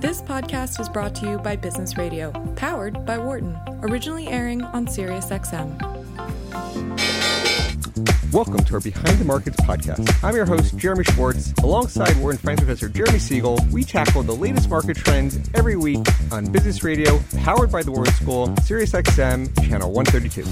This podcast was brought to you by Business Radio, powered by Wharton, originally airing on SiriusXM. Welcome to our Behind the Markets podcast. I'm your host, Jeremy Schwartz. Alongside Wharton Finance Professor Jeremy Siegel, we tackle the latest market trends every week on Business Radio, powered by the Wharton School, SiriusXM, channel 132.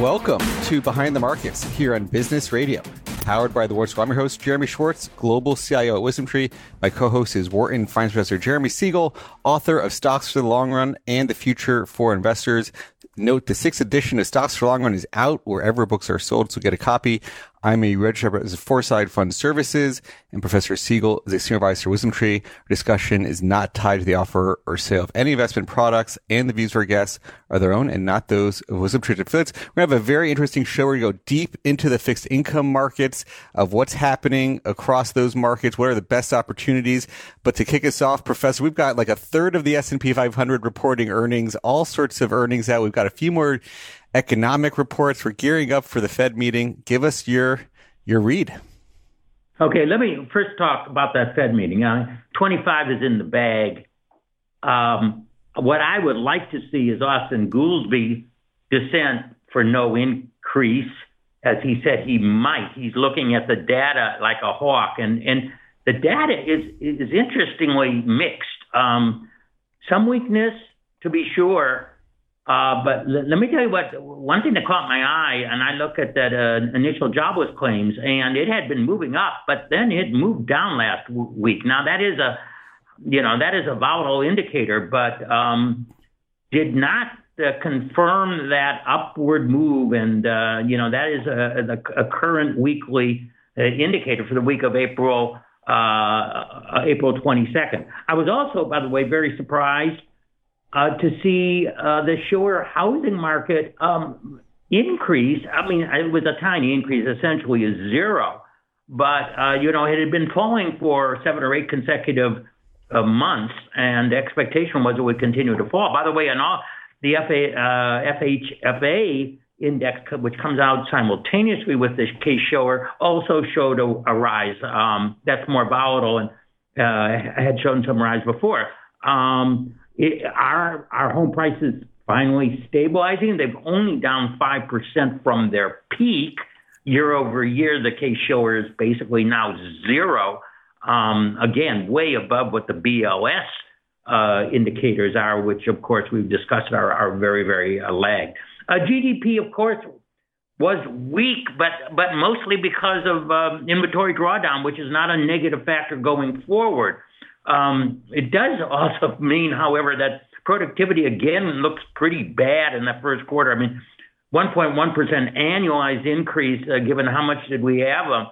Welcome to Behind the Markets here on Business Radio powered by the Wharton School. I'm your host, Jeremy Schwartz, Global CIO at WisdomTree. My co-host is Wharton Finance Professor Jeremy Siegel, author of Stocks for the Long Run and the Future for Investors. Note the sixth edition of Stocks for the Long Run is out wherever books are sold, so get a copy. I'm a registered as Foreside Fund Services, and Professor Siegel is a senior advisor at WisdomTree. Our discussion is not tied to the offer or sale of any investment products, and the views of our guests are their own and not those of WisdomTree affiliates. We're to have a very interesting show where we go deep into the fixed income markets of what's happening across those markets, what are the best opportunities. But to kick us off, Professor, we've got like a third of the S&P 500 reporting earnings, all sorts of earnings out. We've got a few more economic reports. We're gearing up for the Fed meeting. Give us your your read. Okay, let me first talk about that Fed meeting. Uh, 25 is in the bag. Um, what I would like to see is Austin Goolsbee dissent for no increase, as he said he might. He's looking at the data like a hawk, and and the data is is interestingly mixed. Um, some weakness, to be sure, uh, but l- let me tell you what, one thing that caught my eye, and I look at that uh, initial jobless claims, and it had been moving up, but then it moved down last w- week. Now that is a, you know, that is a volatile indicator, but um, did not uh, confirm that upward move, and uh, you know that is a, a, a current weekly uh, indicator for the week of April, uh, April 22nd. I was also, by the way, very surprised uh, to see uh, the shore housing market um, increase. I mean, it was a tiny increase, essentially a zero, but uh, you know it had been falling for seven or eight consecutive uh, months, and the expectation was it would continue to fall. By the way, and all the FA, uh, FHFA index, which comes out simultaneously with this case shower, also showed a, a rise. Um, that's more volatile and uh, had shown some rise before. Um, it, our our home prices finally stabilizing. They've only down five percent from their peak year over year. The case shower is basically now zero. Um, again, way above what the BLS uh, indicators are, which of course we've discussed are, are very very uh, lagged. Uh, GDP, of course, was weak, but but mostly because of um, inventory drawdown, which is not a negative factor going forward. Um, it does also mean, however, that productivity again looks pretty bad in that first quarter. I mean, 1.1% annualized increase, uh, given how much did we have? Uh,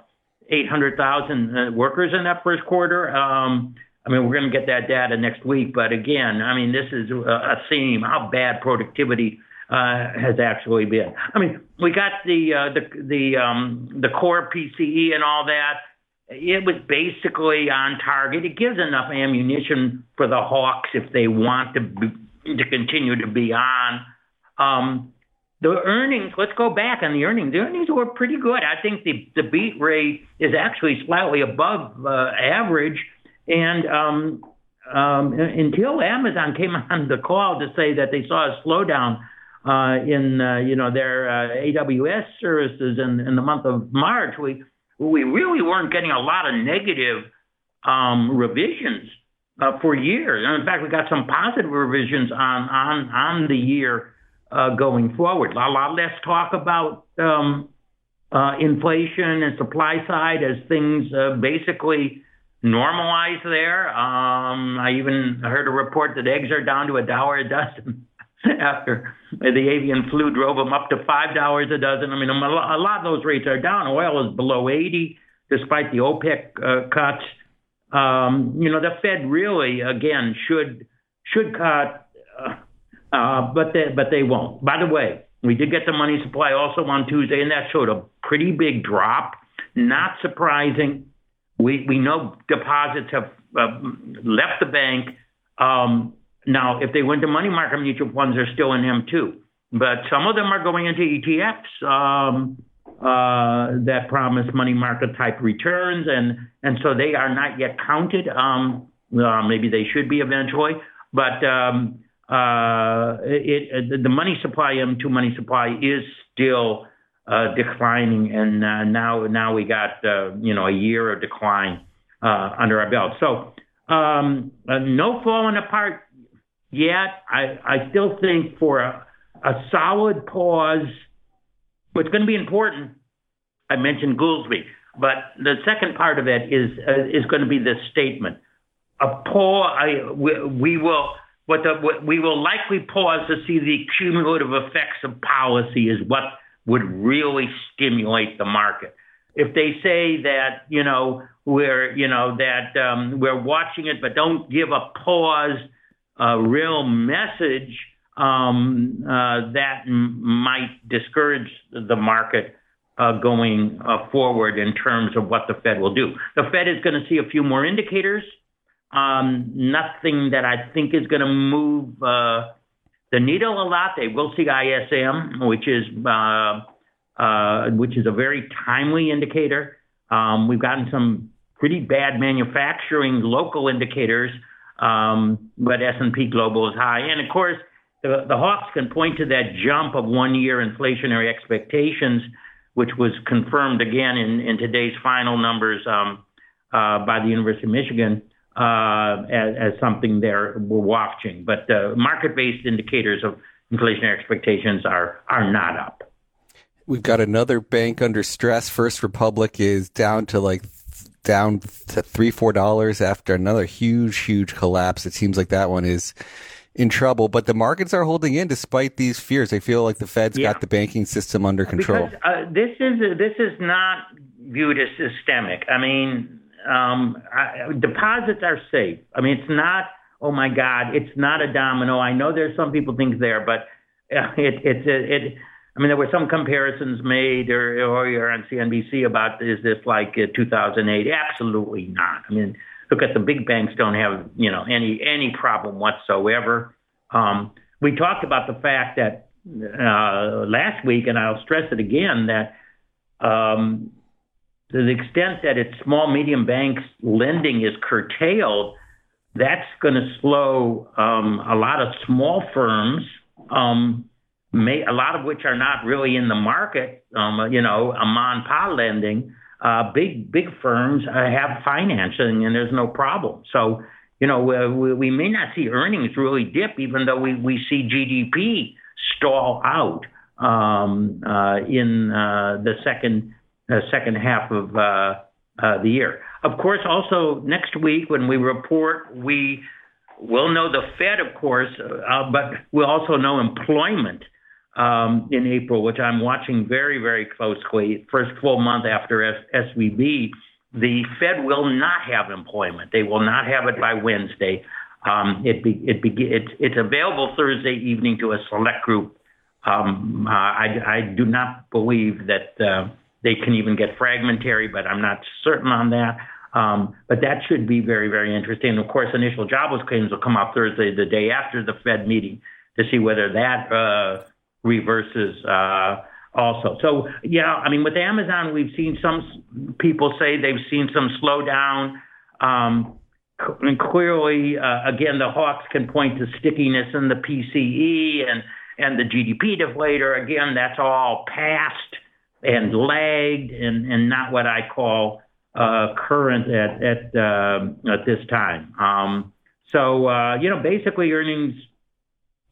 800,000 uh, workers in that first quarter. Um, I mean, we're going to get that data next week, but again, I mean, this is a, a theme how bad productivity uh, has actually been. I mean, we got the uh, the the um, the core PCE and all that it was basically on target. It gives enough ammunition for the Hawks if they want to be, to continue to be on. Um, the earnings, let's go back on the earnings. The earnings were pretty good. I think the, the beat rate is actually slightly above uh, average. And um, um, until Amazon came on the call to say that they saw a slowdown uh, in uh, you know their uh, AWS services in, in the month of March, we we really weren't getting a lot of negative um, revisions uh, for years. And in fact, we got some positive revisions on on on the year uh, going forward. A lot less talk about um, uh, inflation and supply side as things uh, basically normalize there. Um, I even heard a report that eggs are down to a dollar a dozen. after the avian flu drove them up to five dollars a dozen. I mean, a lot of those rates are down. Oil is below eighty, despite the OPEC uh, cuts. Um, you know, the Fed really, again, should should cut, uh, uh, but they, but they won't. By the way, we did get the money supply also on Tuesday, and that showed a pretty big drop. Not surprising. We we know deposits have uh, left the bank. Um, now, if they went to money market mutual funds, they're still in M2. But some of them are going into ETFs. Um, uh, that promise money market type returns, and and so they are not yet counted. Um, uh, maybe they should be eventually, but um, uh, it, it, the money supply M2 money supply is still uh, declining, and uh, now now we got uh, you know a year of decline under our belt. So um, no falling apart yet. I I still think for a, a solid pause, what's going to be important. I mentioned Goolsbee, but the second part of it is uh, is going to be this statement. A pause. I we, we will. What the, what we will likely pause to see the cumulative effects of policy is what would really stimulate the market. If they say that, you know, we're, you know, that um, we're watching it, but don't give a pause, a real message, um, uh, that m- might discourage the market uh, going uh, forward in terms of what the Fed will do. The Fed is going to see a few more indicators. Um, nothing that I think is going to move uh, the needle a lot. They will see ISM, which is uh, which is a very timely indicator. Um, we've gotten some pretty bad manufacturing local indicators, um, but S&P Global is high, and of course the, the Hawks can point to that jump of one-year inflationary expectations, which was confirmed again in, in today's final numbers um, uh, by the University of Michigan uh, as, as, something there we're watching. But uh, market-based indicators of inflationary expectations are are not up. We've got another bank under stress. First Republic is down to like down to three four dollars after another huge huge collapse. It seems like that one is in trouble, but the markets are holding in despite these fears. They feel like the Fed's yeah. got the banking system under control. Because, uh, this is this is not viewed as systemic. I mean, um, I, deposits are safe. I mean, it's not. Oh my God, it's not a domino. I know there's some people think there, but uh, it, it's it, it. I mean, there were some comparisons made or on CNBC about is this like uh, 2008? Absolutely not. I mean, look at the big banks don't have you know any any problem whatsoever. Um, we talked about the fact that uh, last week, and I'll stress it again that um, to the extent that it's small, medium banks lending is curtailed, that's going to slow um, a lot of small firms, um, may, a lot of which are not really in the market, um, you know, a mom pa lending. Uh, big big firms uh, have financing and there's no problem. So you know we, we may not see earnings really dip, even though we we see GDP stall out um, uh, in uh, the second uh, second half of the year. Of course, also next week when we report, we will know the Fed, of course, uh, but we'll also know employment in April, which I'm watching very, very closely. First full month after SVB, the Fed will not have employment. They will not have it by Wednesday. Um, it be, it be, it, it's available Thursday evening to a select group. Um, uh, I, I do not believe that uh, they can even get fragmentary, but I'm not certain on that. Um, but that should be very, very interesting. Of course, initial jobless claims will come out Thursday, the day after the Fed meeting, to see whether that uh, reverses uh, also. So, yeah, I mean, with Amazon, we've seen some people say they've seen some slowdown. Um, and clearly, uh, again, the Hawks can point to stickiness in the PCE and and the GDP deflator. Again, that's all past and lagged and, and not what I call uh, current at at uh, at this time. Um, so uh, you know, basically earnings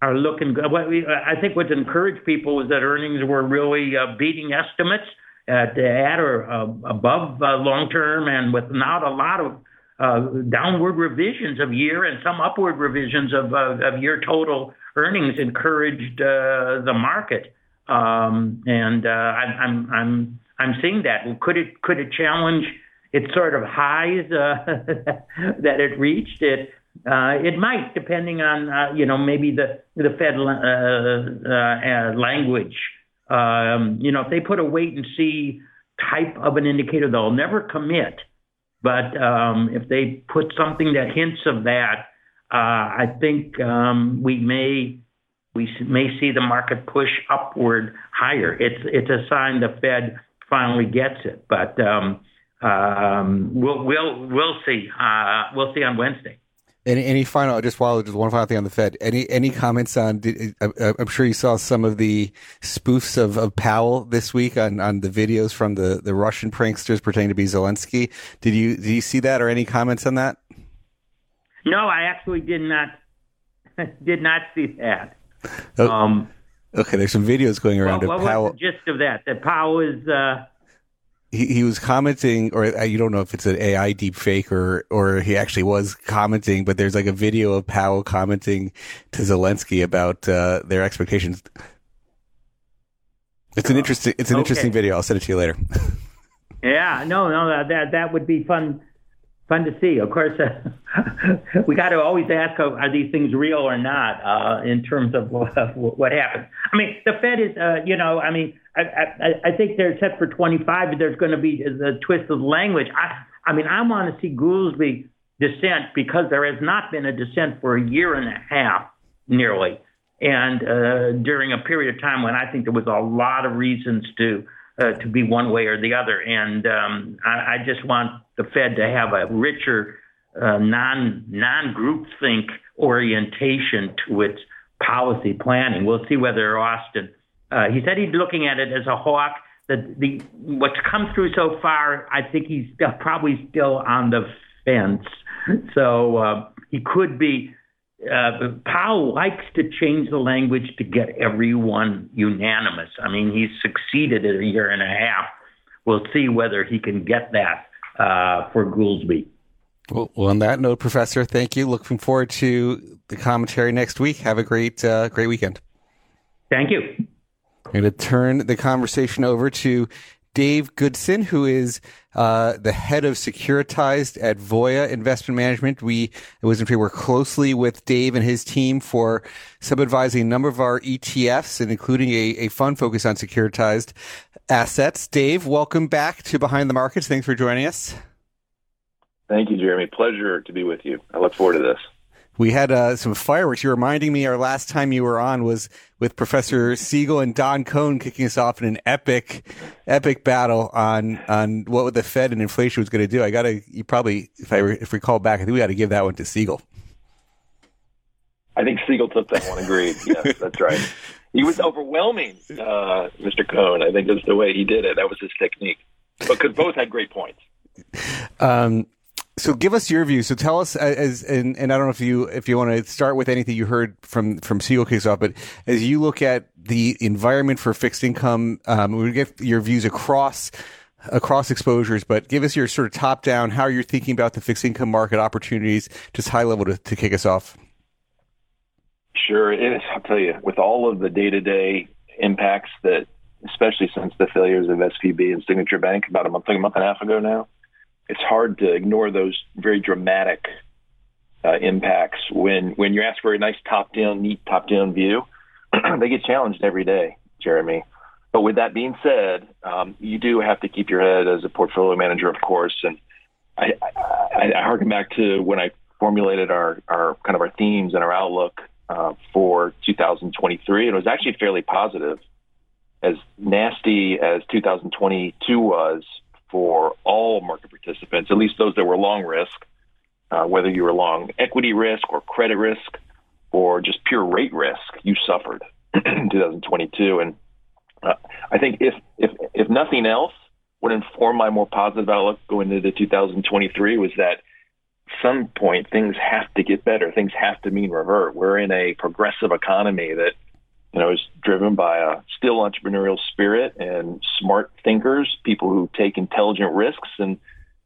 are looking good. What we, I think what's encouraged people was that earnings were really uh, beating estimates at, at or uh, above uh, long term, and with not a lot of uh, downward revisions of year and some upward revisions of, uh, of year total earnings encouraged uh, the market. Um, and uh, I'm, I'm I'm I'm seeing that. Could it could it challenge its sort of highs that it reached? It uh, it might, depending on uh, you know maybe the the Fed uh, uh, uh, language. Um, you know, if they put a wait and see type of an indicator, they'll never commit. But um, if they put something that hints of that, I think um, we may we may see the market push upward higher. It's it's a sign the Fed finally gets it. But um, um, we'll we'll we'll see. Uh, we'll see on Wednesday. Any, any final, just while just one final thing on the Fed. Any any comments on? Did, uh, I'm sure you saw some of the spoofs of, of Powell this week on, on the videos from the, the Russian pranksters pretending to be Zelensky. Did you did you see that or any comments on that? No, I actually did not did not see that. Oh, um, okay, there's some videos going around. Well, what Powell. was the gist of that? That Powell is. Uh, he, he was commenting, or uh, you don't know if it's an AI deep fake or, or he actually was commenting, but there's like a video of Powell commenting to Zelensky about uh, their expectations. It's an interesting, it's an okay. interesting video. I'll send it to you later. yeah, no, no, that that would be fun, fun to see. Of course, uh, we got to always ask, uh, are these things real or not, uh, in terms of what what happened. I mean, the Fed is, uh, you know, I mean, I, I, I think they're set for 25, but there's going to be the twist of language. I, I mean, I want to see Goolsbee dissent because there has not been a dissent for a year and a half, nearly, and uh, during a period of time when I think there was a lot of reasons to uh, to be one way or the other. And um, I, I just want the Fed to have a richer uh, non non groupthink orientation to its policy planning. We'll see whether Austin uh, he said he's looking at it as a hawk. The, the what's come through so far, I think he's still, probably still on the fence. So uh, he could be. Uh, Powell likes to change the language to get everyone unanimous. I mean, he's succeeded in a year and a half. We'll see whether he can get that uh, for Goolsbee. Well, well, on that note, Professor, thank you. Looking forward to the commentary next week. Have a great, uh, great weekend. Thank you. I'm going to turn the conversation over to Dave Goodson, who is uh, the head of securitized at Voya Investment Management. We it at WisdomTree work closely with Dave and his team for sub-advising a number of our ETFs and including a, a fund focused on securitized assets. Dave, welcome back to Behind the Markets. Thanks for joining us. Thank you, Jeremy. Pleasure to be with you. I look forward to this we had uh, some fireworks. You're reminding me our last time you were on was with Professor Siegel and Don Cohn kicking us off in an epic, epic battle on on what the Fed and inflation was going to do. I got to you probably if I if we call back, I think we got to give that one to Siegel. I think Siegel took that one. Agreed. yes, that's right. He was overwhelming, uh, Mr. Cohn. I think that's the way he did it. That was his technique. But Because both had great points. Um, so give us your view. So tell us as and, and I don't know if you if you want to start with anything you heard from from Siegel kicks off, but as you look at the environment for fixed income, um, we get your views across across exposures, but give us your sort of top down how you're thinking about the fixed income market opportunities, just high level to, to kick us off. Sure, I'll tell you, with all of the day to day impacts that, especially since the failures of SVB and Signature Bank about a month, a month and a half ago now it's hard to ignore those very dramatic uh, impacts when when you ask for a nice top down, neat top down view. they get challenged every day, Jeremy. But with that being said, um, you do have to keep your head as a portfolio manager, of course. And I, I, I harken back to when I formulated our, our kind of our themes and our outlook uh, for 2023. It was actually fairly positive. As nasty as 2022 was, for all market participants, at least those that were long risk, uh, whether you were long equity risk or credit risk or just pure rate risk, you suffered in 2022. And uh, I think if, if, if nothing else, what informed my more positive outlook going into 2023 was that some point things have to get better. Things have to mean revert. We're in a progressive economy that you know, is driven by a still entrepreneurial spirit and smart thinkers, people who take intelligent risks, and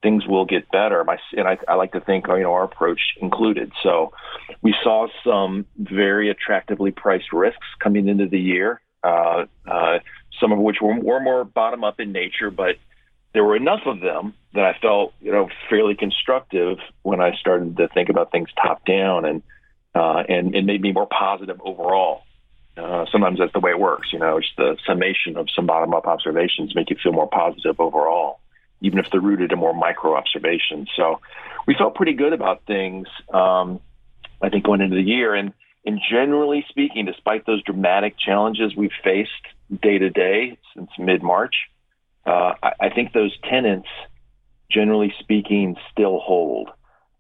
things will get better. My, and I, I like to think, you know, our approach included. So we saw some very attractively priced risks coming into the year, uh, uh, some of which were, were more bottom up in nature, but there were enough of them that I felt, you know, fairly constructive when I started to think about things top down and, uh, and it made me more positive overall. Uh, sometimes that's the way it works. You know, it's the summation of some bottom up observations make you feel more positive overall, even if they're rooted in more micro observations. So we felt pretty good about things, um, I think, going into the year. And, and generally speaking, despite those dramatic challenges we've faced day to day since mid March, uh, I, I, think those tenants, generally speaking, still hold.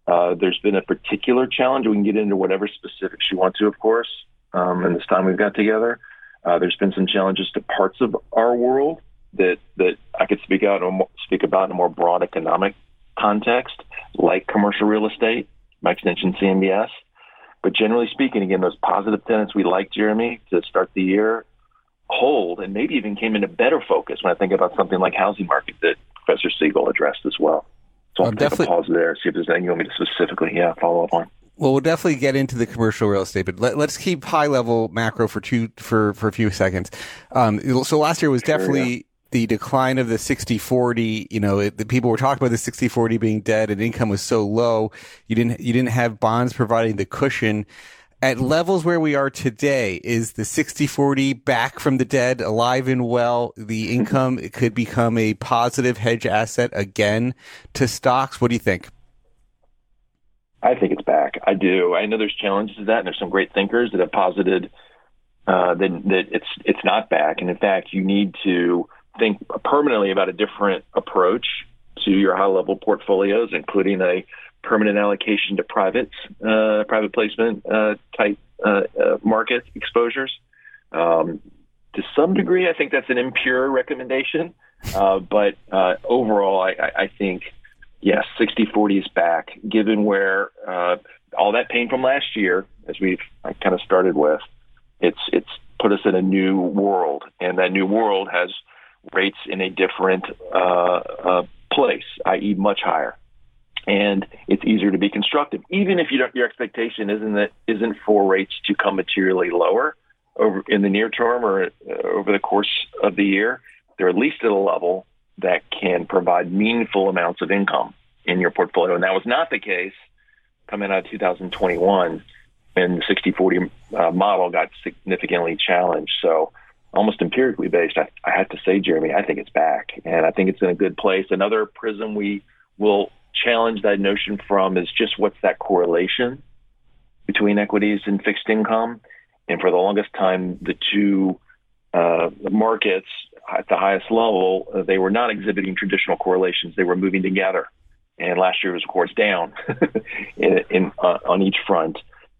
Uh, there's been a particular challenge. We can get into whatever specifics you want to, of course, um, in this time we've got together. Uh, there's been some challenges to parts of our world that that I could speak out or speak about in a more broad economic context, like commercial real estate, my extension CMBS. But generally speaking, again, those positive tenants we like, Jeremy, to start the year hold and maybe even came into better focus when I think about something like housing market that Professor Siegel addressed as well. So I'll I'm take a pause there, see if there's anything you want me to specifically, yeah, follow up on. Well, we'll definitely get into the commercial real estate, but let, us keep high level macro for two for for a few seconds. Um, so last year was sure, definitely yeah. the decline of the 60-40. You know, it, the people were talking about the 60-40 being dead, and income was so low. You didn't you didn't have bonds providing the cushion at levels where we are today, is the 60-40 back from the dead, alive and well? The income could become a positive hedge asset again to stocks. What do you think? I think it's back. I do. I know there's challenges to that, and there's some great thinkers that have posited uh, that, that it's it's not back. And in fact, you need to think permanently about a different approach to your high level portfolios, including a permanent allocation to privates, uh, private placement uh, type uh, uh, market exposures. Um, to some degree, I think that's an impure recommendation, uh, but uh, overall, I, I, think yes, 60-40 is back. Given where uh, all that pain from last year, as we've kind of started with, it's it's put us in a new world, and that new world has rates in a different uh, uh, place, i.e., much higher and it's easier to be constructive, even if you your expectation isn't that isn't for rates to come materially lower over in the near term or uh, over the course of the year. They're at least at a level that can provide meaningful amounts of income in your portfolio, and that was not the case coming out of 2021 when the 60-40 uh, model got significantly challenged. So almost empirically based, I, I have to say, Jeremy, I think it's back, and I think it's in a good place. Another prism we will challenge that notion from is just what's that correlation between equities and fixed income. And for the longest time, the two uh, markets at the highest level, uh, they were not exhibiting traditional correlations. They were moving together. And last year was, of course, down in, in uh, on each front.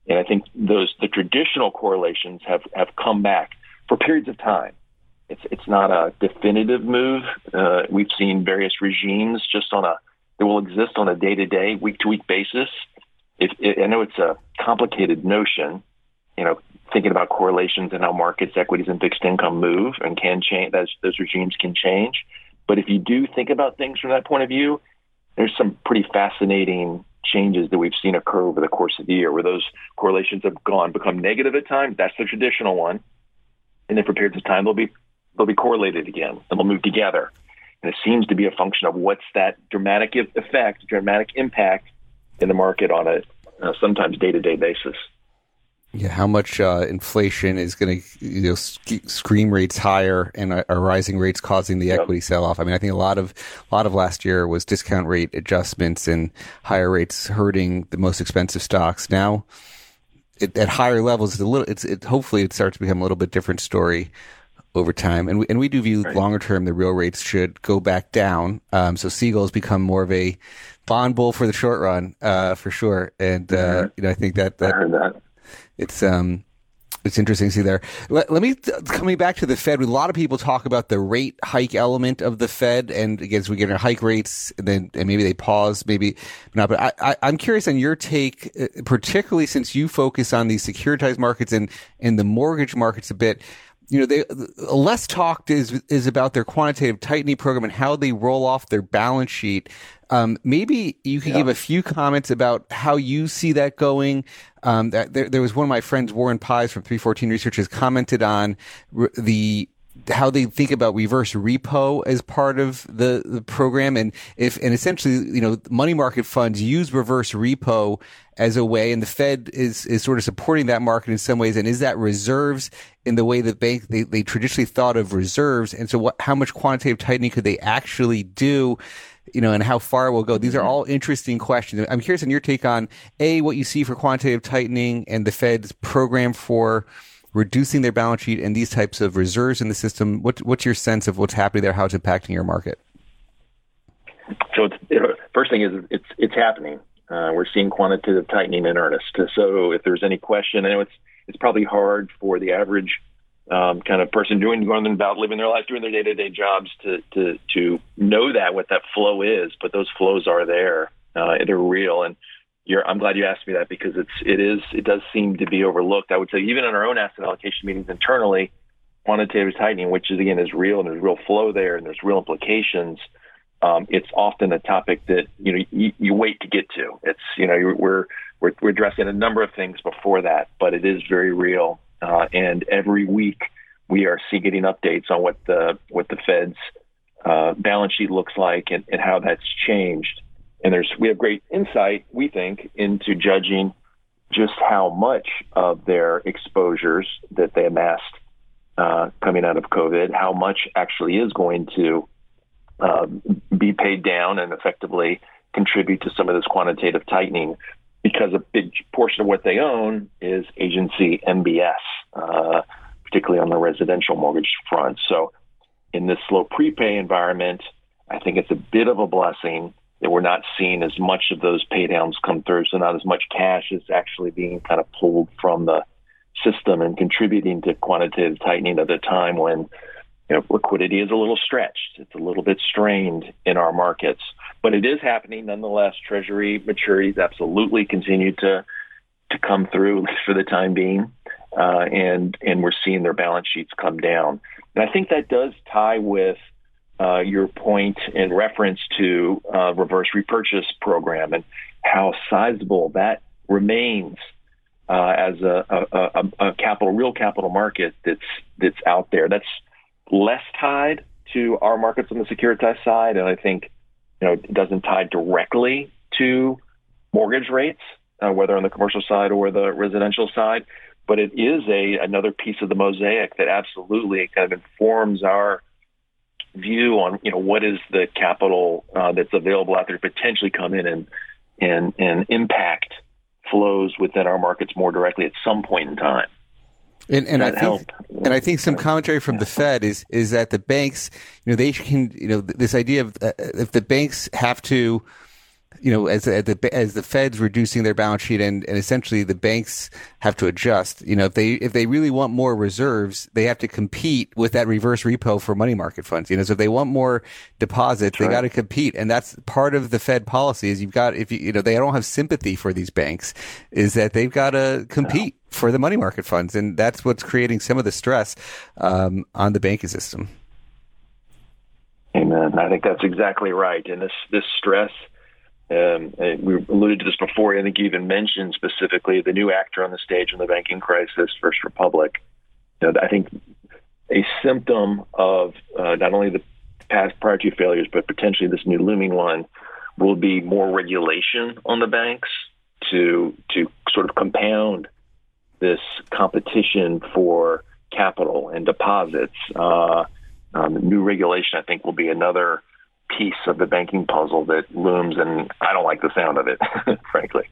And I think those the traditional correlations have, have come back for periods of time. It's it's not a definitive move. Uh, we've seen various regimes just on a that will exist on a day to day, week to week basis. If, I know it's a complicated notion, you know, thinking about correlations and how markets, equities, and fixed income move and can change. Those, those regimes can change. But if you do think about things from that point of view, there's some pretty fascinating changes that we've seen occur over the course of the year where those correlations have gone become negative at times. That's the traditional one. And then for periods of time, they'll be they'll be correlated again and they'll move together. And it seems to be a function of what's that dramatic effect, dramatic impact in the market on a uh, sometimes day to day basis. Yeah, how much uh, inflation is going to you know sc- scream rates higher and uh, rising rates causing the yep. equity sell off? I mean, I think a lot of a lot of last year was discount rate adjustments and higher rates hurting the most expensive stocks. Now, it, at higher levels, it's a little. It's it, hopefully it starts to become a little bit different story over time. And we, and we do view right. longer term, the real rates should go back down. Um, so has become more of a bond bull for the short run, uh, for sure. And, uh, mm-hmm. you know, I think that, that. It's, um, it's interesting to see there. Let, let me coming back to the Fed. A lot of people talk about the rate hike element of the Fed, and again, as we get our hike rates, and then and maybe they pause, maybe not. But I, I, I'm curious on your take, uh, particularly since you focus on these securitized markets and and the mortgage markets a bit you know, they less talked is is about their quantitative tightening program and how they roll off their balance sheet. Um, maybe you could yeah. give a few comments about how you see that going. Um, that, there, there was one of my friends, Warren Pies from 314 Research, has commented on re- the how they think about reverse repo as part of the, the program and if and essentially you know money market funds use reverse repo as a way and the fed is is sort of supporting that market in some ways and is that reserves in the way that bank they, they traditionally thought of reserves and so what how much quantitative tightening could they actually do you know, and how far it will go. These are mm-hmm. all interesting questions. I'm curious on your take on a what you see for quantitative tightening and the Fed's program for reducing their balance sheet and these types of reserves in the system? What, what's your sense of what's happening there? How it's impacting your market? So, it's, first thing is it's it's happening. Uh, we're seeing quantitative tightening in earnest. So, if there's any question, I know it's it's probably hard for the average um, kind of person doing going about living their life, doing their day to day jobs to to to know that what that flow is. But those flows are there. Uh, they're real, and I'm glad you asked me that because it's it is it does seem to be overlooked. I would say even in our own asset allocation meetings internally, quantitative tightening, which is again is real and there's real flow there and there's real implications. Um, it's often a topic that you know you, you wait to get to. It's you know we're we're we're addressing a number of things before that, but it is very real. Uh, and every week we are seeing getting updates on what the what the Fed's uh, balance sheet looks like and, and how that's changed and there's we have great insight, we think, into judging just how much of their exposures that they amassed uh, coming out of COVID, how much actually is going to uh, be paid down and effectively contribute to some of this quantitative tightening, because a big portion of what they own is agency MBS, uh, particularly on the residential mortgage front. So, in this slow prepay environment, I think it's a bit of a blessing that we're not seeing as much of those paydowns come through. So not as much cash is actually being kind of pulled from the system and contributing to quantitative tightening at a time when you know, liquidity is a little stretched. It's a little bit strained in our markets, but it is happening nonetheless. Treasury maturities absolutely continue to to come through for the time being, uh, and and we're seeing their balance sheets come down. And I think that does tie with uh, your point in reference to uh, reverse repurchase program and how sizable that remains uh, as a, a, a, capital, real capital market that's that's out there. That's less tied to our markets on the securitized side, and I think you know it doesn't tie directly to mortgage rates, uh, whether on the commercial side or the residential side. But it is a another piece of the mosaic that absolutely kind of informs our view on you know what is the capital uh, that's available out there to potentially come in and and and impact flows within our markets more directly at some point in time. And, and I think, help? and I think some commentary from the Fed is is that the banks, you know, they can, you know, this idea of uh, if the banks have to you know, as, as the as the Fed's reducing their balance sheet and, and essentially the banks have to adjust. You know, if they if they really want more reserves, they have to compete with that reverse repo for money market funds. You know, so if they want more deposits, they got to compete, and that's part of the Fed policy. Is you've got if you you know they don't have sympathy for these banks, is that they've got to compete for the money market funds, and that's what's creating some of the stress um, on the banking system. Amen. I think that's exactly right, and this this stress um, we alluded to this before. I think you even mentioned specifically the new actor on the stage in the banking crisis, First Republic. You know, I think a symptom of uh, not only the past prior two failures, but potentially this new looming one, will be more regulation on the banks to to sort of compound this competition for capital and deposits. Uh, um, new regulation, I think, will be another piece of the banking puzzle that looms, and I don't like the sound of it, frankly.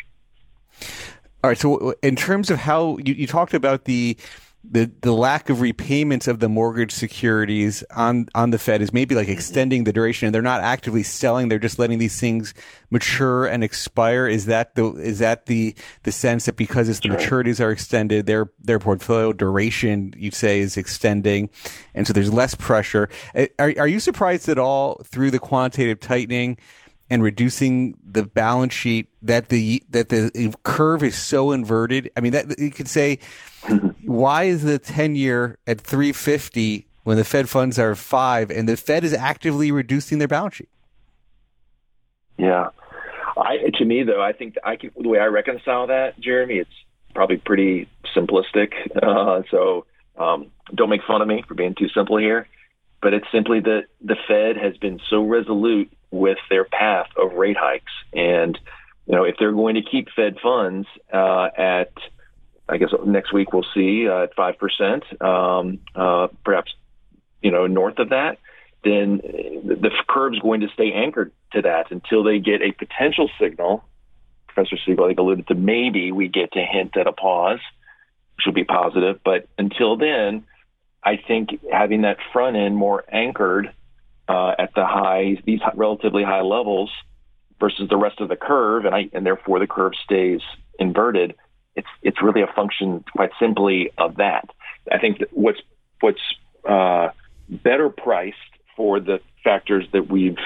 All right. So, in terms of how you, you talked about the the the lack of repayments of the mortgage securities on on the Fed is maybe like extending the duration, and they're not actively selling; they're just letting these things mature and expire. Is that the is that the the sense that because it's the maturities are extended, their their portfolio duration you'd say is extending, and so there's less pressure. Eh, are are you surprised at all through the quantitative tightening? and reducing the balance sheet that the that the curve is so inverted. I mean, that you could say why is the 10 year at 350 when the Fed funds are five and the Fed is actively reducing their balance sheet? Yeah. I, to me, though, I think I can, the way I reconcile that, Jeremy, it's probably pretty simplistic. Uh, so um, don't make fun of me for being too simple here. But it's simply that the Fed has been so resolute with their path of rate hikes. And, you know, if they're going to keep Fed funds uh, at I guess next week we'll see uh, at five percent, um, uh, perhaps you know north of that. Then the curve's going to stay anchored to that until they get a potential signal. Professor Siegel I think alluded to maybe we get to hint at a pause which will be positive. But until then, I think having that front end more anchored uh, at the highs, these relatively high levels, versus the rest of the curve, and I and therefore the curve stays inverted. It's it's really a function, quite simply, of that. I think that what's what's uh, better priced for the factors that we've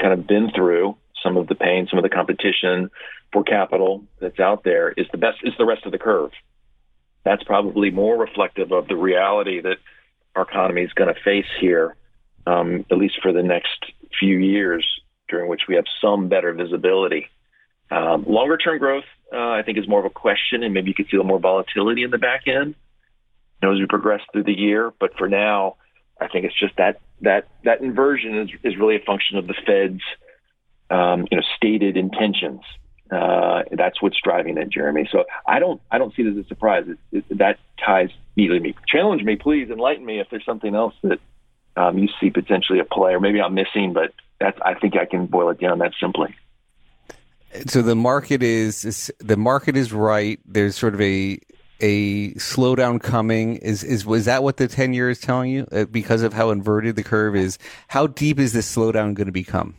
kind of been through, some of the pain, some of the competition for capital that's out there, is the best is the rest of the curve that's probably more reflective of the reality that our economy is going to face here, um, at least for the next few years, during which we have some better visibility. Um, longer term growth, uh, I think, is more of a question, and maybe you could feel more volatility in the back end you know, as we progress through the year. But for now, I think it's just that that that inversion is, is really a function of the Fed's um, you know stated intentions. Uh, that's what's driving it, Jeremy. So I don't I don't see it as a surprise. It, it, that ties neatly me. Challenge me, please. Enlighten me if there's something else that um, you see potentially a play, or maybe I'm missing. But that's I think I can boil it down that simply. So the market is, is the market is right. There's sort of a a slowdown coming. Is is was that what the ten year is telling you? Uh, because of how inverted the curve is, how deep is this slowdown going to become?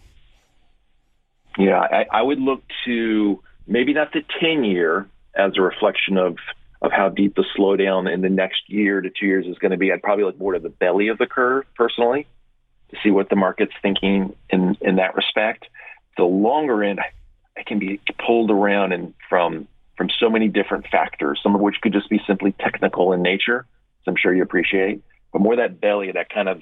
Yeah, I, I would look to maybe not the 10 year as a reflection of of how deep the slowdown in the next year to two years is going to be. I'd probably look more to the belly of the curve personally to see what the market's thinking in in that respect. The longer end, I can be pulled around and from from so many different factors, some of which could just be simply technical in nature, as I'm sure you appreciate, but more that belly, that kind of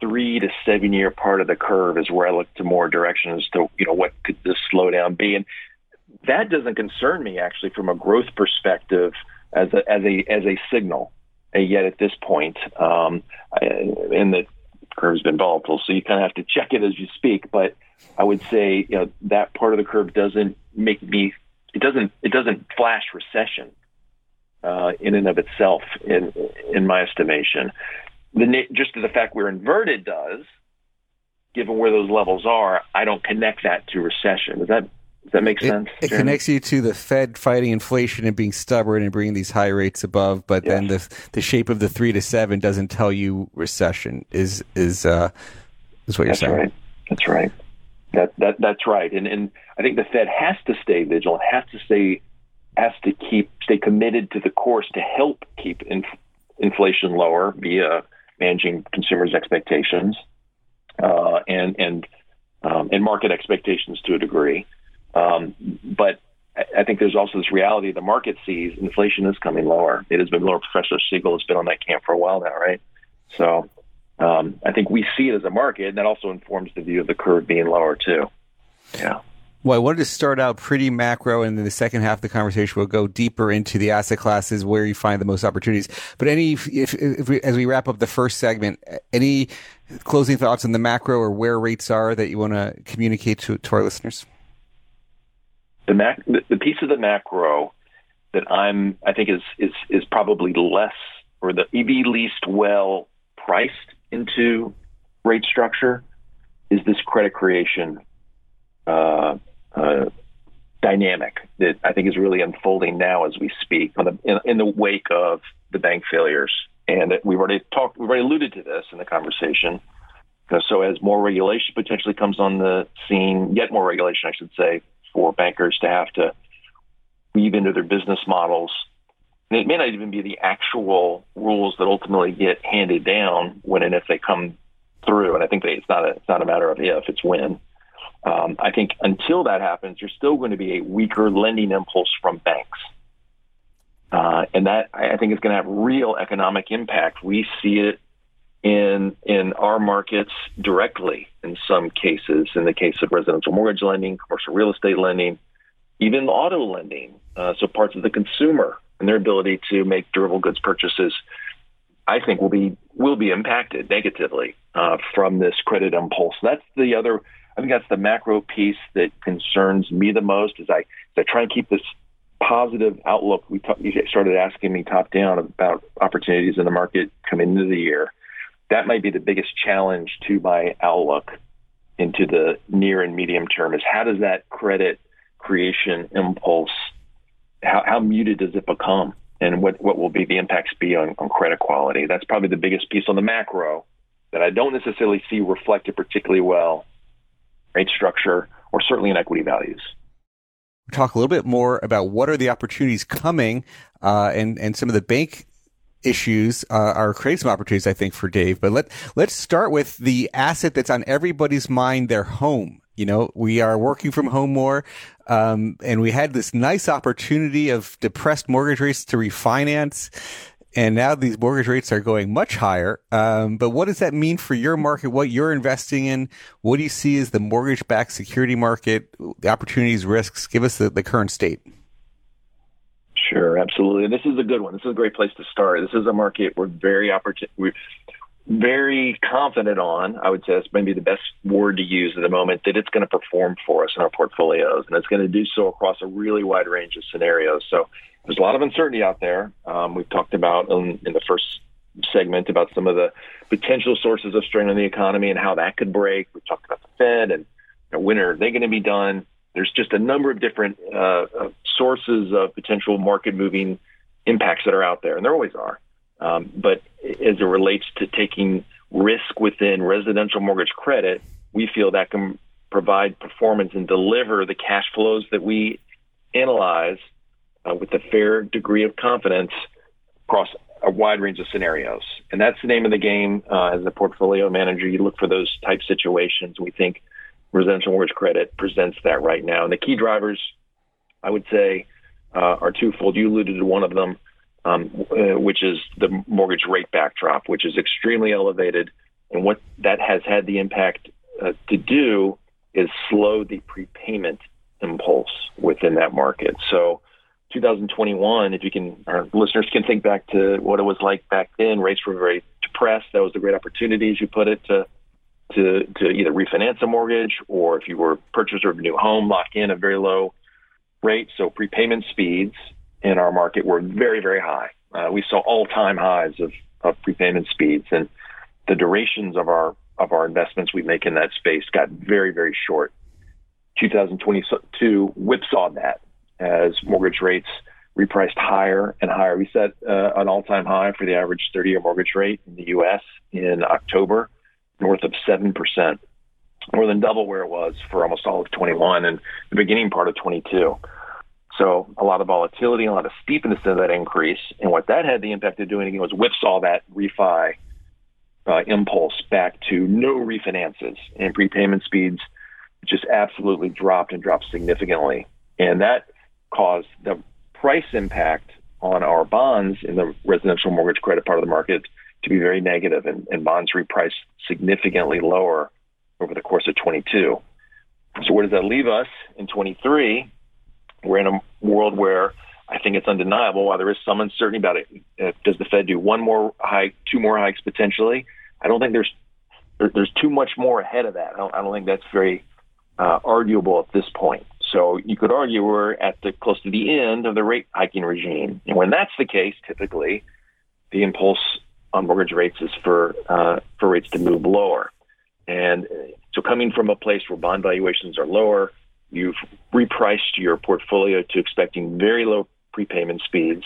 three to seven year part of the curve is where I look to more direction as to, you know, what could this slowdown be? And that doesn't concern me actually from a growth perspective as a, as a, as a signal. And yet at this point, um, and the curve's been volatile, so you kind of have to check it as you speak. But I would say, you know, that part of the curve doesn't make me, it doesn't, it doesn't flash recession. Uh, in and of itself, in in my estimation, the just the fact we're inverted does, given where those levels are, I don't connect that to recession. Does that does that make sense? It, it connects you to the Fed fighting inflation and being stubborn and bringing these high rates above, but yes. then the the shape of the three to seven doesn't tell you recession. Is is uh, is what you're saying? Right. That's right. That that that's right. And and I think the Fed has to stay vigilant. Has to stay has to keep stay committed to the course to help keep in, inflation lower via managing consumers' expectations uh, and and um, and market expectations to a degree. Um, but I think there's also this reality the market sees inflation is coming lower. It has been lower. Professor Siegel has been on that camp for a while now, right? So um, I think we see it as a market, and that also informs the view of the curve being lower too. Yeah. Well, I wanted to start out pretty macro, and then the second half of the conversation we'll go deeper into the asset classes where you find the most opportunities. But any, if, if we, as we wrap up the first segment, any closing thoughts on the macro or where rates are that you want to communicate to, to our listeners? The, mac, the piece of the macro that I'm, I think is is is probably less or the EB least well priced into rate structure is this credit creation uh, uh, dynamic that I think is really unfolding now as we speak the, in, in, the wake of the bank failures. And we've already talked, we've already alluded to this in the conversation. So as more regulation potentially comes on the scene, yet more regulation, I should say, for bankers to have to weave into their business models. And it may not even be the actual rules that ultimately get handed down when and if they come through. And I think they, it's not a, it's not a matter of if, it's when. Um, I think until that happens, there's still going to be a weaker lending impulse from banks. Uh, and that I think is going to have real economic impact. We see it in in our markets directly in some cases. In the case of residential mortgage lending, commercial real estate lending, even auto lending. Uh, so parts of the consumer and their ability to make durable goods purchases, I think will be will be impacted negatively uh, from this credit impulse. That's the other I think that's the macro piece that concerns me the most as I, as I try and keep this positive outlook. We talk, you started asking me top down about opportunities in the market coming into the year. That might be the biggest challenge to my outlook into the near and medium term is how does that credit creation impulse, how, how muted does it become and what, what will be the impacts be on, on credit quality. That's probably the biggest piece on the macro that I don't necessarily see reflected particularly well rate structure or certainly in equity values. Talk a little bit more about what are the opportunities coming uh, and and some of the bank issues uh, are creating some opportunities, I think, for Dave. But let let's start with the asset that's on everybody's mind: their home. You know, we are working from home more. Um, and we had this nice opportunity of depressed mortgage rates to refinance. And now these mortgage rates are going much higher. Um, but what does that mean for your market? What you're investing in? What do you see as the mortgage backed security market? The opportunities, risks? Give us the, the current state. Sure, absolutely. And This is a good one. This is a great place to start. This is a market we're very opportun- we're very confident on. I would say that's maybe the best word to use at the moment that it's going to perform for us in our portfolios, and it's going to do so across a really wide range of scenarios. So there's a lot of uncertainty out there. Um, we've talked about in, in the first segment about some of the potential sources of strain on the economy and how that could break. We talked about the Fed and you know, when are they going to be done? There's just a number of different uh, uh, sources of potential market moving impacts that are out there, and there always are. Um, but as it relates to taking risk within residential mortgage credit, we feel that can provide performance and deliver the cash flows that we analyze uh, with a fair degree of confidence across a wide range of scenarios. And that's the name of the game. Uh, as a portfolio manager, you look for those type situations. We think residential mortgage credit presents that right now. And the key drivers, I would say, uh, are twofold. You alluded to one of them um, uh, which is the mortgage rate backdrop, which is extremely elevated. And what that has had the impact uh, to do is slow the prepayment impulse within that market. So 2021, if you can, our listeners can think back to what it was like back then. Rates were very depressed. That was a great opportunity, as you put it, to to to either refinance a mortgage or if you were a purchaser of a new home, lock in a very low rate. So prepayment speeds in our market were very, very high. Uh, we saw all-time highs of, of prepayment speeds, and the durations of our of our investments we make in that space got very, very short. 2022 whipsawed that as mortgage rates repriced higher and higher. We set uh, an all-time high for the average 30-year mortgage rate in the U.S. in October, north of seven percent, more than double where it was for almost all of 21 and the beginning part of 22. So a lot of volatility, a lot of steepness in that increase. And what that had the impact of doing again was whipsaw that refi uh, impulse back to no refinances and prepayment speeds just absolutely dropped and dropped significantly. And that caused the price impact on our bonds in the residential mortgage credit part of the market to be very negative and, and bonds repriced significantly lower over the course of 22. So where does that leave us in 23? We're in a world where I think it's undeniable. While there is some uncertainty about it, uh, does the Fed do one more hike, two more hikes potentially? I don't think there's there, there's too much more ahead of that. I don't, I don't think that's very uh, arguable at this point. So you could argue we're at the close to the end of the rate hiking regime, and when that's the case, typically the impulse on mortgage rates is for uh, for rates to move lower. And so, coming from a place where bond valuations are lower, You've repriced your portfolio to expecting very low prepayment speeds.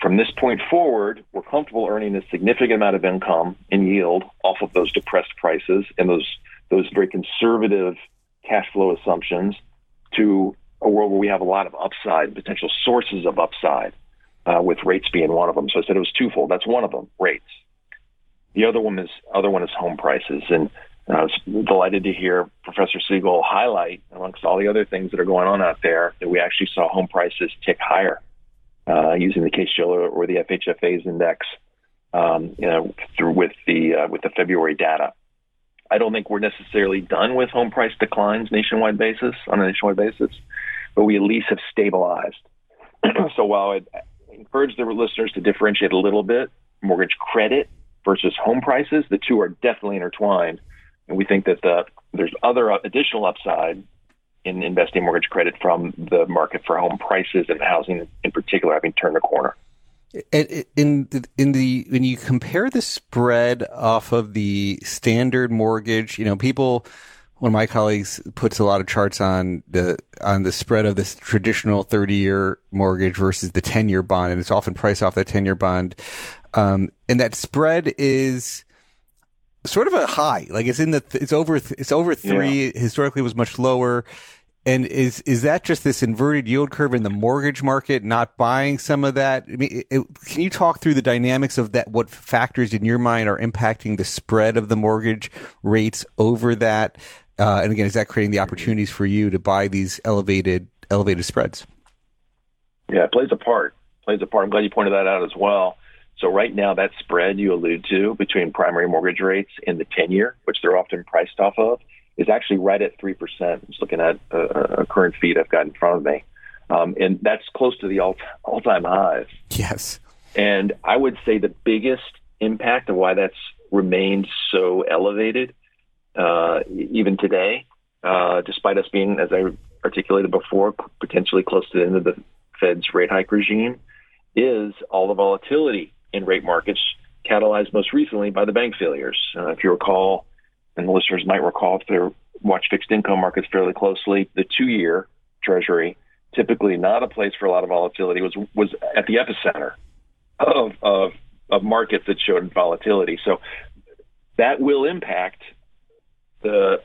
From this point forward, we're comfortable earning a significant amount of income and yield off of those depressed prices and those those very conservative cash flow assumptions to a world where we have a lot of upside, potential sources of upside, uh, with rates being one of them. So I said it was twofold. That's one of them, rates. The other one is other one is home prices, and I was delighted to hear Professor Siegel highlight, amongst all the other things that are going on out there, that we actually saw home prices tick higher uh, using the Case-Shiller or the FHFA's index, um, you know, through with the uh, with the February data. I don't think we're necessarily done with home price declines nationwide basis on a nationwide basis, but we at least have stabilized. so while I encourage the listeners to differentiate a little bit, mortgage credit versus home prices, the two are definitely intertwined and we think that the, there's other additional upside in investing mortgage credit from the market for home prices and housing in particular having turned a corner. In in the when you compare the spread off of the standard mortgage, you know, people one of my colleagues puts a lot of charts on the on the spread of this traditional 30 year mortgage versus the 10 year bond, and it's often priced off the 10 year bond. Um, and that spread is sort of a high, like it's in the it's over it's over three. Yeah. Historically, was much lower. And is is that just this inverted yield curve in the mortgage market not buying some of that? I mean, it, can you talk through the dynamics of that? What factors in your mind are impacting the spread of the mortgage rates over that? Uh, and again, is that creating the opportunities for you to buy these elevated elevated spreads? Yeah, it plays a part. Plays a part. I'm glad you pointed that out as well. So right now, that spread you allude to between primary mortgage rates and the 10 year, which they're often priced off of, is actually right at 3%. I'm just looking at a, a current feed I've got in front of me. Um, and that's close to the all, all-time highs. Yes. And I would say the biggest impact of why that's remained so elevated uh, even today, uh, despite us being, as I articulated before, potentially close to the end of the Fed's rate hike regime, is all the volatility in rate markets catalyzed most recently by the bank failures. Uh, if you recall, and the listeners might recall if they watch fixed income markets fairly closely, the two-year Treasury, typically not a place for a lot of volatility, was was at the epicenter of of, of markets that showed volatility. So that will impact the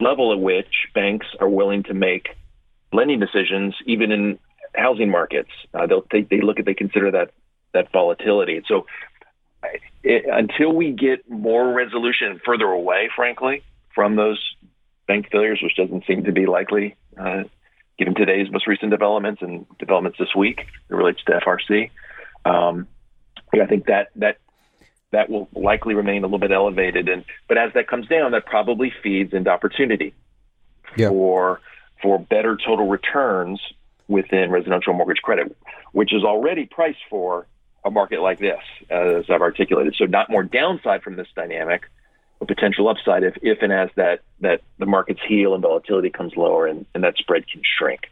level at which banks are willing to make lending decisions, even in housing markets. Uh, they'll they, they look at they consider that that volatility. So it, until we get more resolution further away, frankly, from those bank failures, which doesn't seem to be likely, uh, given today's most recent developments and developments this week, it relates to FRC. Um, yeah, I think that that that will likely remain a little bit elevated. And but as that comes down, that probably feeds into opportunity yeah. for for better total returns within residential mortgage credit, which is already priced for a market like this, as I've articulated. So not more downside from this dynamic, but potential upside if, if and as that that the markets heal and volatility comes lower and, and that spread can shrink.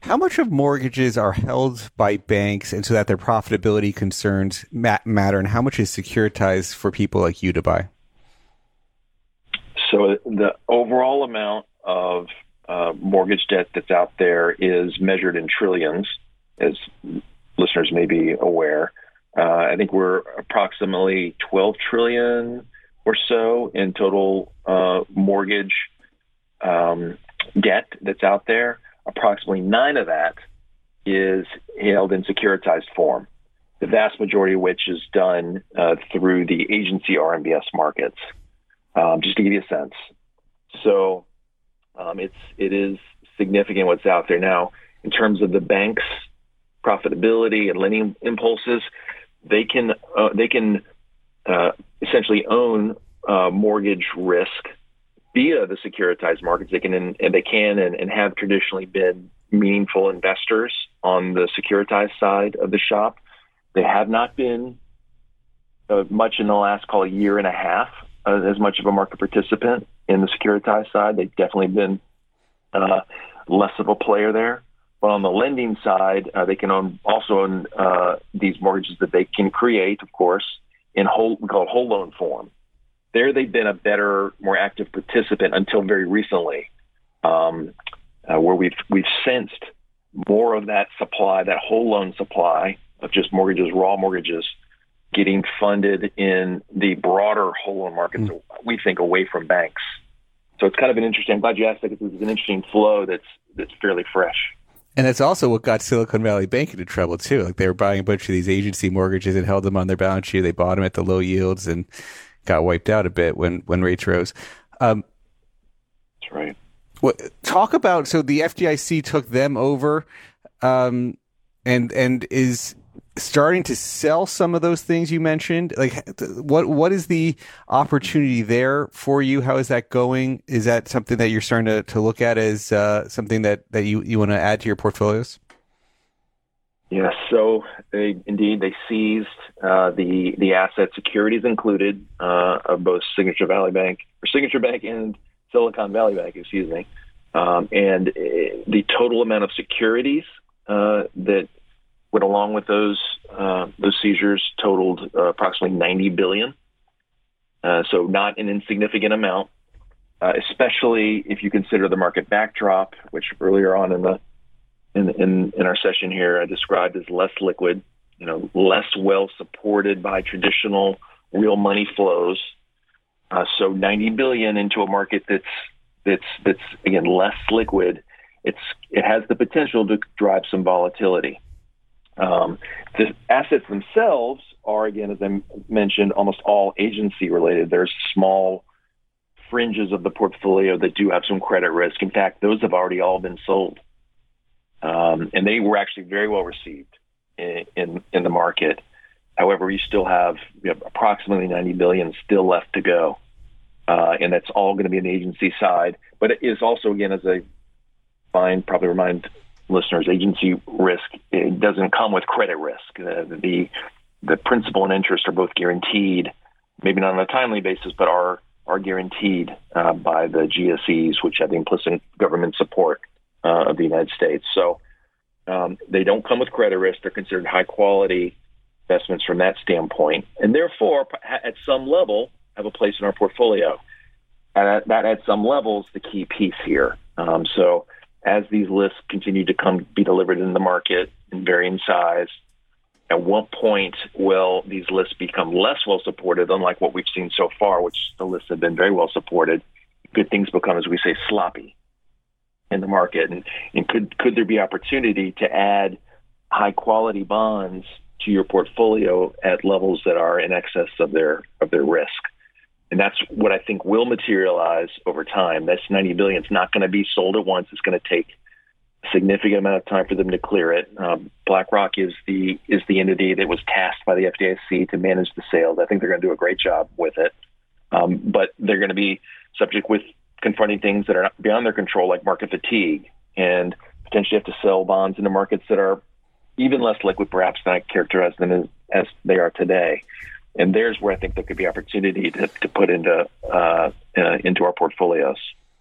How much of mortgages are held by banks and so that their profitability concerns matter, and how much is securitized for people like you to buy? So the overall amount of uh, mortgage debt that's out there is measured in trillions, as listeners may be aware. Uh, I think we're approximately 12 trillion or so in total uh, mortgage um, debt that's out there approximately nine of that is held in securitized form, the vast majority of which is done uh, through the agency RMBS markets. Um, just to give you a sense, so um, it's it is significant what's out there now in terms of the banks' profitability and lending impulses. They can uh, they can uh, essentially own uh, mortgage risk via the securitized markets. They can and they can and, and have traditionally been meaningful investors on the securitized side of the shop. They have not been uh, much in the last call a year and a half uh, as much of a market participant in the securitized side. They've definitely been uh, less of a player there. But on the lending side, uh, they can own also own uh, these mortgages that they can create, of course, in whole we call it whole loan form there they've been a better, more active participant until very recently, um, uh, where we've we've sensed more of that supply, that whole loan supply of just mortgages, raw mortgages, getting funded in the broader whole loan markets. Mm. We think away from banks. So it's kind of an interesting. I'm glad you asked that because it's an interesting flow that's that's fairly fresh. And that's also what got Silicon Valley Bank into trouble too. Like they were buying a bunch of these agency mortgages and held them on their balance sheet. They bought them at the low yields and got wiped out a bit when when rates rose. Um, That's right. What, talk about so the FDIC took them over, um, and and is starting to sell some of those things you mentioned. Like, what what is the opportunity there for you? How is that going? Is that something that you're starting to, to look at as uh, something that that you you want to add to your portfolios? Yes, so they indeed they seized uh, the the asset securities included uh, of both Signature Valley Bank or Signature Bank and Silicon Valley Bank, excuse me, um, and uh, the total amount of securities uh, that went along with those uh, those seizures totaled uh, approximately 90 billion. so not an insignificant amount. especially if you consider the market backdrop, which earlier on in the in, in, in our session here I described as less liquid, you know, less well supported by traditional real money flows. Uh, so 90 billion into a market that's that's that's again less liquid. It's it has the potential to drive some volatility. Um, the assets themselves are again, as I mentioned, almost all agency related. There's small fringes of the portfolio that do have some credit risk. In fact, those have already all been sold, um, and they were actually very well received in in, in the market. However, we still have know, approximately 90 billion still left to go, uh, and that's all going to be an agency side. But it is also, again, as I find, probably remind listeners, agency risk it doesn't come with credit risk. Uh, the the principal and interest are both guaranteed, maybe not on a timely basis, but are are guaranteed uh, by the GSEs, which have the implicit government support uh, of the United States. So um, they don't come with credit risk. They're considered high quality investments from that standpoint, and therefore, at some level, have a place in our portfolio. And that, at some level, is the key piece here. Um, so, as these lists continue to come be delivered in the market in varying size, at what point will these lists become less well supported, unlike what we've seen so far, which the lists have been very well supported? Good things become, as we say, sloppy in the market, and, and could could there be opportunity to add high quality bonds to your portfolio at levels that are in excess of their of their risk. And that's what I think will materialize over time. That's 90 billion. It's not going to be sold at once. It's going to take a significant amount of time for them to clear it. Um, BlackRock is the is the entity that was tasked by the FDIC to manage the sales. I think they're going to do a great job with it. Um, but they're going to be subject with confronting things that are beyond their control, like market fatigue, and potentially have to sell bonds into markets that are even less liquid, perhaps, than I characterize them as, as they are today. And there's where I think there could be opportunity to, to put into uh, uh, into our portfolios.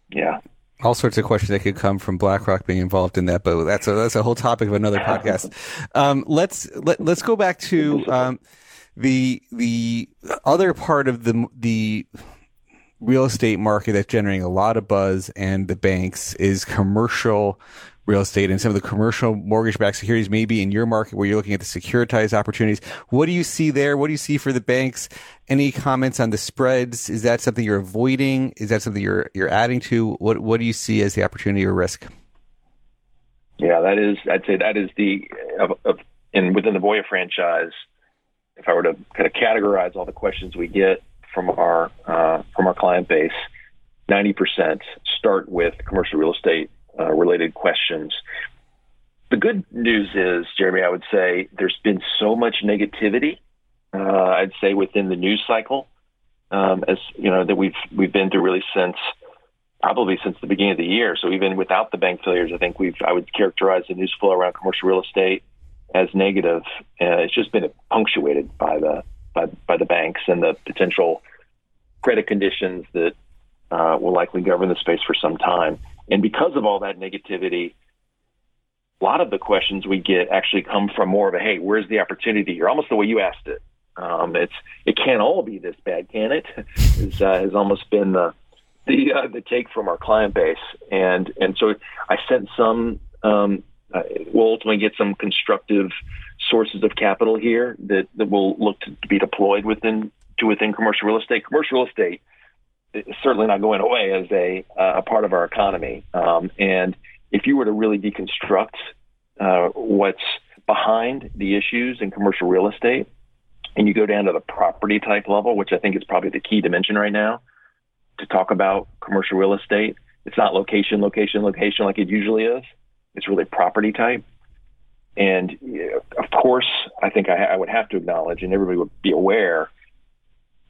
Yeah. All sorts of questions that could come from BlackRock being involved in that, but that's a, that's a whole topic of another podcast. Um, let's let, let's go back to um, the the other part of the the real estate market that's generating a lot of buzz and the banks is commercial real estate and some of the commercial mortgage backed securities maybe in your market where you're looking at the securitized opportunities. What do you see there? What do you see for the banks? Any comments on the spreads? Is that something you're avoiding? Is that something you're you're adding to? What what do you see as the opportunity or risk? Yeah, that is I'd say that is the of, of in within the Voya franchise, if I were to kind of categorize all the questions we get from our uh, from our client base, 90% start with commercial real estate uh, related questions. The good news is, Jeremy, I would say there's been so much negativity. Uh, I'd say within the news cycle, um, as you know, that we've we've been through really since probably since the beginning of the year. So even without the bank failures, I think we've I would characterize the news flow around commercial real estate as negative. Uh, it's just been punctuated by the by, by the banks and the potential credit conditions that uh, will likely govern the space for some time. And because of all that negativity, a lot of the questions we get actually come from more of a, hey, where's the opportunity here? Almost the way you asked it. Um, it's it can't all be this bad, can it? Is, uh, has almost been the the uh, the take from our client base, and and so I sent some. Um, uh, we'll ultimately get some constructive sources of capital here that, that will look to be deployed within to within commercial real estate. Commercial real estate is certainly not going away as a, uh, a part of our economy. Um, and if you were to really deconstruct uh, what's behind the issues in commercial real estate, and you go down to the property type level, which I think is probably the key dimension right now to talk about commercial real estate. It's not location, location, location like it usually is. It's really property type. And of course, I think I, I would have to acknowledge, and everybody would be aware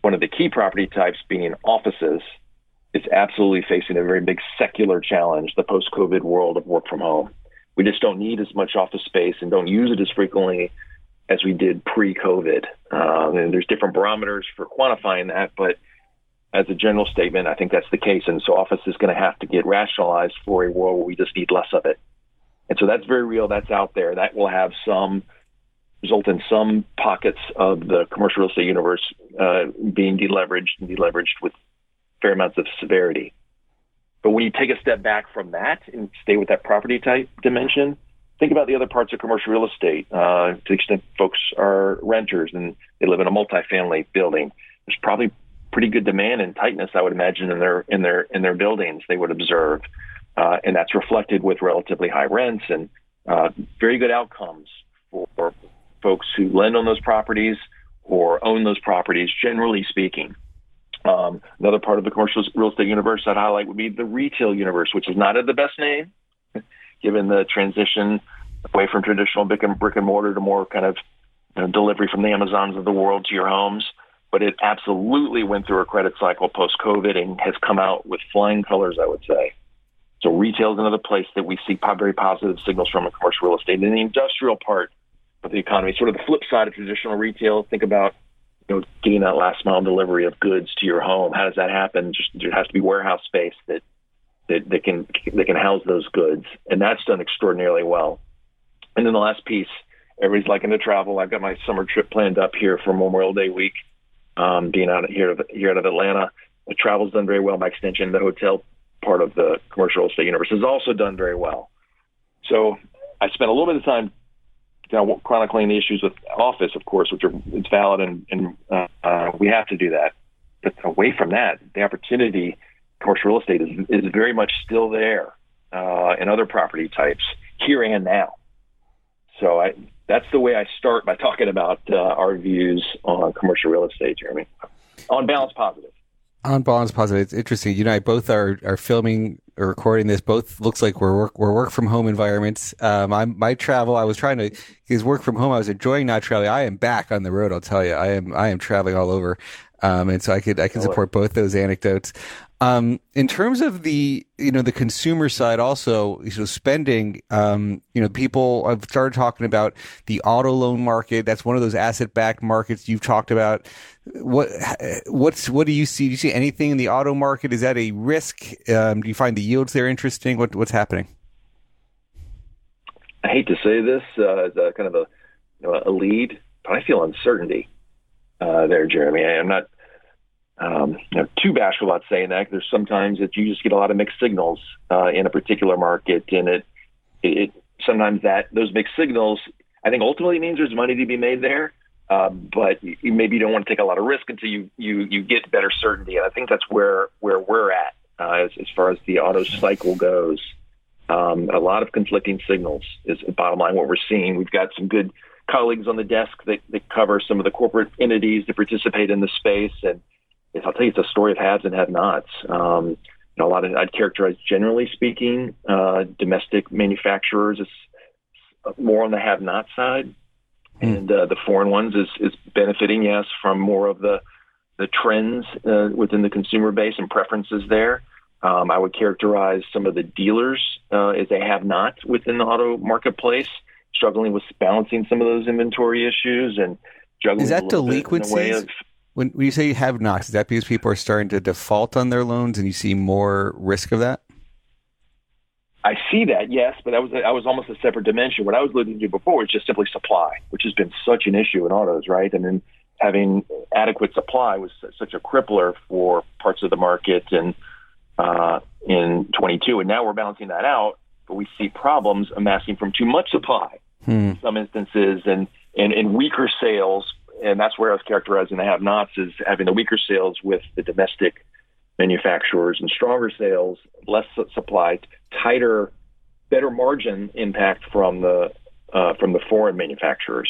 one of the key property types being offices is absolutely facing a very big secular challenge, the post COVID world of work from home. We just don't need as much office space and don't use it as frequently as we did pre COVID. Um, and there's different barometers for quantifying that, but as a general statement, I think that's the case. And so office is going to have to get rationalized for a world where we just need less of it. And so that's very real. That's out there. That will have some result in some pockets of the commercial real estate universe uh, being deleveraged and deleveraged with fair amounts of severity. But when you take a step back from that and stay with that property type dimension, think about the other parts of commercial real estate. Uh, to the extent folks are renters and they live in a multifamily building, there's probably pretty good demand and tightness, I would imagine, in their in their in their buildings. They would observe, uh, and that's reflected with relatively high rents and uh, very good outcomes for, folks who lend on those properties or own those properties. Generally speaking, um, another part of the commercial real estate universe that I'd highlight would be the retail universe, which is not the best name, given the transition away from traditional brick and, brick and mortar to more kind of you know, delivery from the Amazons of the world to your homes. But it absolutely went through a credit cycle post COVID and has come out with flying colors, I would say. So retail is another place that we see very positive signals from in commercial real estate. And the industrial part of the economy, sort of the flip side of traditional retail, think about you know, getting that last mile delivery of goods to your home. How does that happen? Just there has to be warehouse space that that, that can that can house those goods, and that's done extraordinarily well. And then the last piece, everybody's liking to travel. I've got my summer trip planned up here for Memorial Day week, um, being out here here out of Atlanta. The travel's done very well. By extension, the hotel part of the commercial real estate universe has also done very well. So I spent a little bit of time you know, chronicling the issues with office, of course, which are it's valid and, and uh, uh, we have to do that. But away from that, the opportunity commercial real estate is is very much still there uh, in other property types here and now. So I that's the way I start by talking about uh, our views on commercial real estate, Jeremy. On balance, positive. On Bonds positive. It's interesting. You know, I both are are filming or recording this. Both looks like we're work we're work from home environments. Um, I'm my travel. I was trying to because work from home. I was enjoying not traveling. I am back on the road. I'll tell you. I am I am traveling all over. Um, and so I could I can support both those anecdotes. Um, in terms of the you know the consumer side, also you know spending. Um, you know, people have started talking about the auto loan market. That's one of those asset backed markets you've talked about. What what's what do you see? Do you see anything in the auto market? Is that a risk? Um, do you find the yields there interesting? What what's happening? I hate to say this uh, as a kind of a you know, a lead, but I feel uncertainty uh, there, Jeremy. I am not um, you know, too bashful about saying that. There's sometimes that you just get a lot of mixed signals uh, in a particular market, and it, it sometimes that those mixed signals, I think, ultimately means there's money to be made there. Uh, but you, maybe you don't want to take a lot of risk until you you you get better certainty, and I think that's where where we're at uh, as as far as the auto cycle goes. Um, a lot of conflicting signals is bottom line what we're seeing. We've got some good colleagues on the desk that, that cover some of the corporate entities that participate in the space, and I'll tell you, it's a story of haves and have-nots. Um, you know, a lot of I'd characterize, generally speaking, uh, domestic manufacturers is more on the have-not side, mm. and uh, the foreign ones is is benefiting, yes, from more of the the trends uh, within the consumer base and preferences there. Um, I would characterize some of the dealers uh, as they have not within the auto marketplace, struggling with balancing some of those inventory issues and juggling. Is that delinquencies? When, when you say you have knocks, is that because people are starting to default on their loans and you see more risk of that? I see that, yes, but that was I was almost a separate dimension. What I was alluding to before was just simply supply, which has been such an issue in autos, right? And then having adequate supply was such a crippler for parts of the market and uh, in 22, and now we're balancing that out, but we see problems amassing from too much supply hmm. in some instances, and, and and weaker sales and that's where I was characterizing the have-nots as having the weaker sales with the domestic manufacturers and stronger sales, less supply, tighter, better margin impact from the uh, from the foreign manufacturers.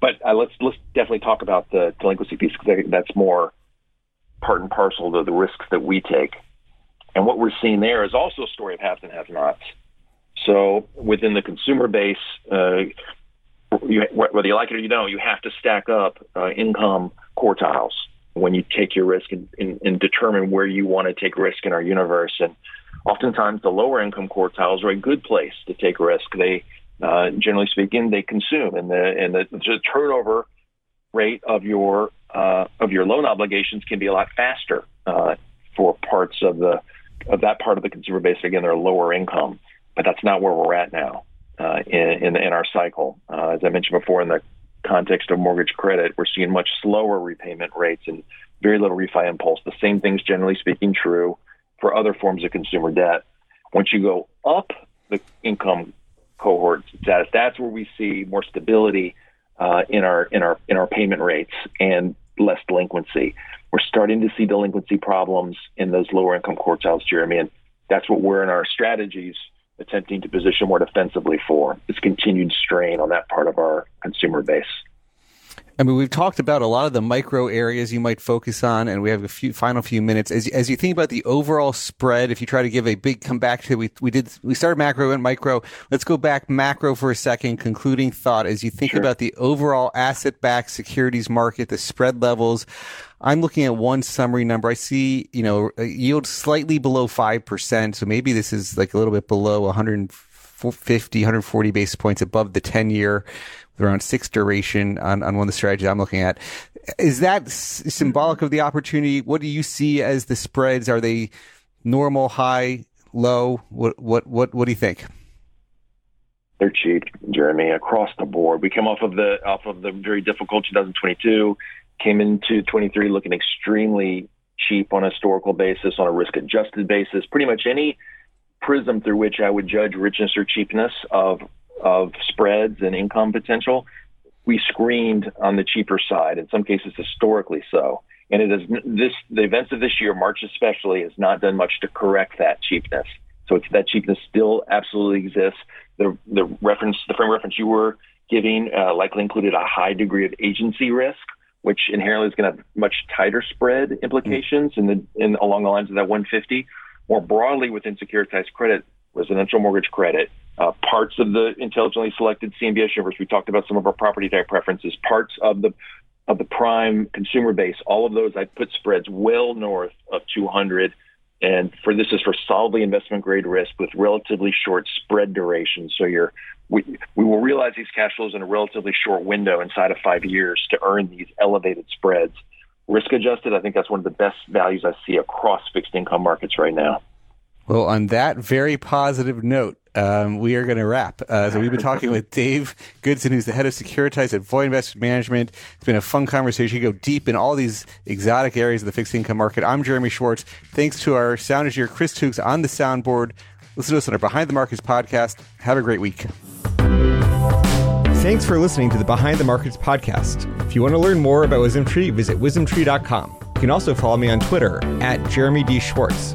But uh, let's let's definitely talk about the delinquency piece because that's more part and parcel to the risks that we take. And what we're seeing there is also a story of haves and have-nots. So within the consumer base, uh, you, whether you like it or you don't, you have to stack up uh, income quartiles when you take your risk and, and, and determine where you want to take risk in our universe. And oftentimes, the lower income quartiles are a good place to take risk. They, uh, generally speaking, they consume, and the and the, the turnover rate of your uh, of your loan obligations can be a lot faster uh, for parts of the of that part of the consumer base. Again, they're lower income, but that's not where we're at now uh, in, in, in our cycle. Uh, as I mentioned before, in the context of mortgage credit, we're seeing much slower repayment rates and very little refi impulse. The same thing's generally speaking true for other forms of consumer debt. Once you go up the income cohort status, that's where we see more stability uh, in our in our in our payment rates and less delinquency. We're starting to see delinquency problems in those lower income quartiles, Jeremy, and that's what we're in our strategies attempting to position more defensively for. It's continued strain on that part of our consumer base. I mean, we've talked about a lot of the micro areas you might focus on, and we have a few final few minutes. As, as you think about the overall spread, if you try to give a big comeback to, we, we did, we started macro and micro. Let's go back macro for a second, concluding thought. As you think sure. about the overall asset backed securities market, the spread levels, I'm looking at one summary number. I see, you know, yield slightly below 5%. So maybe this is like a little bit below 150, 140 basis points above the 10 year around six duration on, on one of the strategies I'm looking at. Is that s- symbolic of the opportunity? What do you see as the spreads? Are they normal, high, low? What what what what do you think? They're cheap, Jeremy, across the board. We come off of the off of the very difficult 2022, came into 23 looking extremely cheap on a historical basis, on a risk adjusted basis. Pretty much any prism through which I would judge richness or cheapness of of spreads and income potential, we screened on the cheaper side, in some cases historically so. And it is this the events of this year, March especially, has not done much to correct that cheapness. So it's that cheapness still absolutely exists. The the reference, the frame reference you were giving, uh, likely included a high degree of agency risk, which inherently is going to have much tighter spread implications in the in along the lines of that 150. More broadly, within securitized credit, residential mortgage credit, uh, parts of the intelligently selected CMBS universe. We talked about some of our property type preferences, parts of the of the prime consumer base. All of those, I put spreads well north of 200. And for this is for solidly investment grade risk with relatively short spread duration. So you're we, we will realize these cash flows in a relatively short window inside of five years to earn these elevated spreads. Risk adjusted, I think that's one of the best values I see across fixed income markets right now. Well, on that very positive note, um, we are going to wrap. Uh, so we've been talking with Dave Goodson, who's the head of Securitize at Voya Investment Management. It's been a fun conversation. You go deep in all these exotic areas of the fixed income market. I'm Jeremy Schwartz. Thanks to our sound engineer, Chris Tukes, on the soundboard. Listen to us on our Behind the Markets podcast. Have a great week. Thanks for listening to the Behind the Markets podcast. If you want to learn more about WisdomTree, visit wisdomtree.com. You can also follow me on Twitter at Jeremy D. Schwartz.